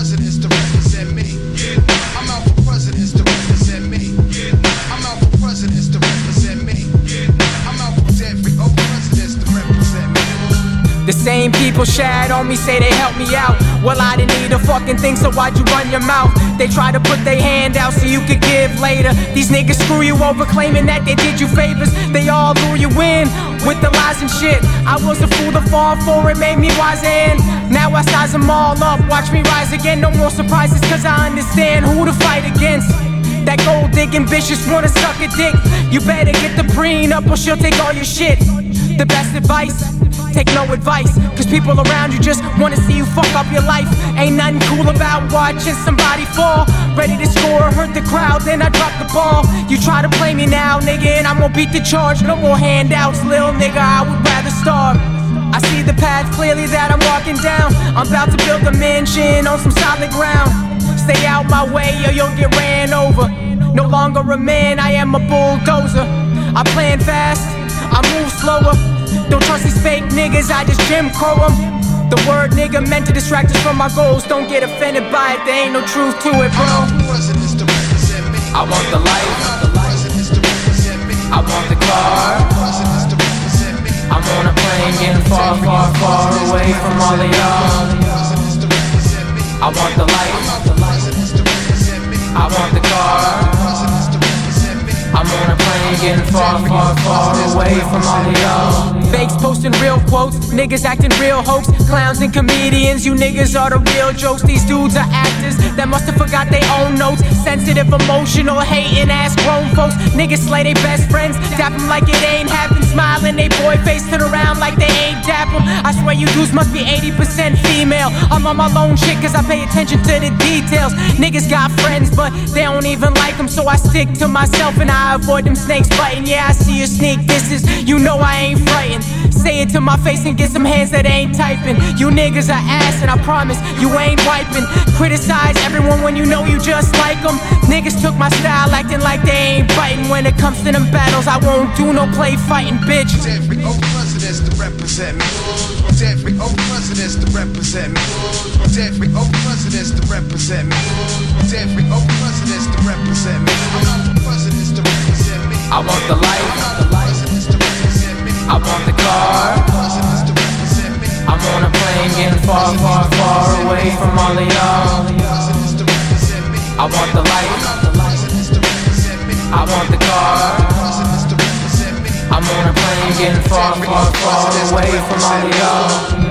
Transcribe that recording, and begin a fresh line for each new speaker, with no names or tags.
presidents to represent me. I'm out for presidents to represent me. I'm out for presidents to represent me. I'm out for every old presidents to represent me.
The same people shat on me, say they help me out. Well, I didn't need a fucking thing, so why'd you run your mouth? They try to put their hand out so you could give later. These niggas screw you over, claiming that they did you favors. They all lure you in lies and shit. I was a fool to fall for it, made me wise and now I size them all up. Watch me rise again, no more surprises, cause I understand who to fight against. That gold digging bitch just wanna suck a dick. You better get the prenup or she'll take all your shit. The best advice, take no advice. Cause people around you just wanna see you fuck up your life. Ain't nothing cool about watching somebody fall. Ready to score, hurt the crowd, then I drop the ball. You try to play me now, nigga, and I'm gonna beat the charge. No more handouts, lil nigga, I would rather starve. I see the path clearly that I'm walking down. I'm about to build a mansion on some solid ground. Stay out my way or you'll get ran over. No longer a man, I am a bulldozer. I plan fast, I move slower. Don't trust these fake niggas, I just Jim Crow them. The word nigga meant to distract us from our goals. Don't get offended by it, there ain't no truth to it, bro. I want the life, getting far, far, far away from all of y'all. I want the
me.
I want the car. I'm on a plane getting far, far, far away from all of y'all. Fakes posting real quotes, niggas acting real hoax. Clowns and comedians, you niggas are the real jokes. These dudes are actors that must have forgot their own notes. Sensitive, emotional, hating ass grown folks. Niggas slay their best friends, dap them like it ain't happened. Smiling, they boy face turn around they I swear you dudes must be 80% female. I'm on my lone shit cause I pay attention to the details. Niggas got friends, but they don't even like them, so I stick to myself and I avoid them snakes biting. Yeah, I see you sneak disses, you know I ain't frightened. Say it to my face and get some hands that ain't typing. You niggas are ass, and I promise you ain't wiping. Criticize everyone when you know you just like them. Niggas took my style, acting like they ain't fighting. When it comes to them battles, I won't do no play fighting, bitch.
Represent me. Every old presidents to represent me. Every old presidents to represent me. Every old presidents to represent me. I'm out for presidents to represent me.
I want the life,
Presidents to represent me.
I want the car.
Presidents to represent me.
I'm on a plane getting far, far, far away from all of y'all.
Presidents to represent me.
I want the getting far, far, far away from all y'all.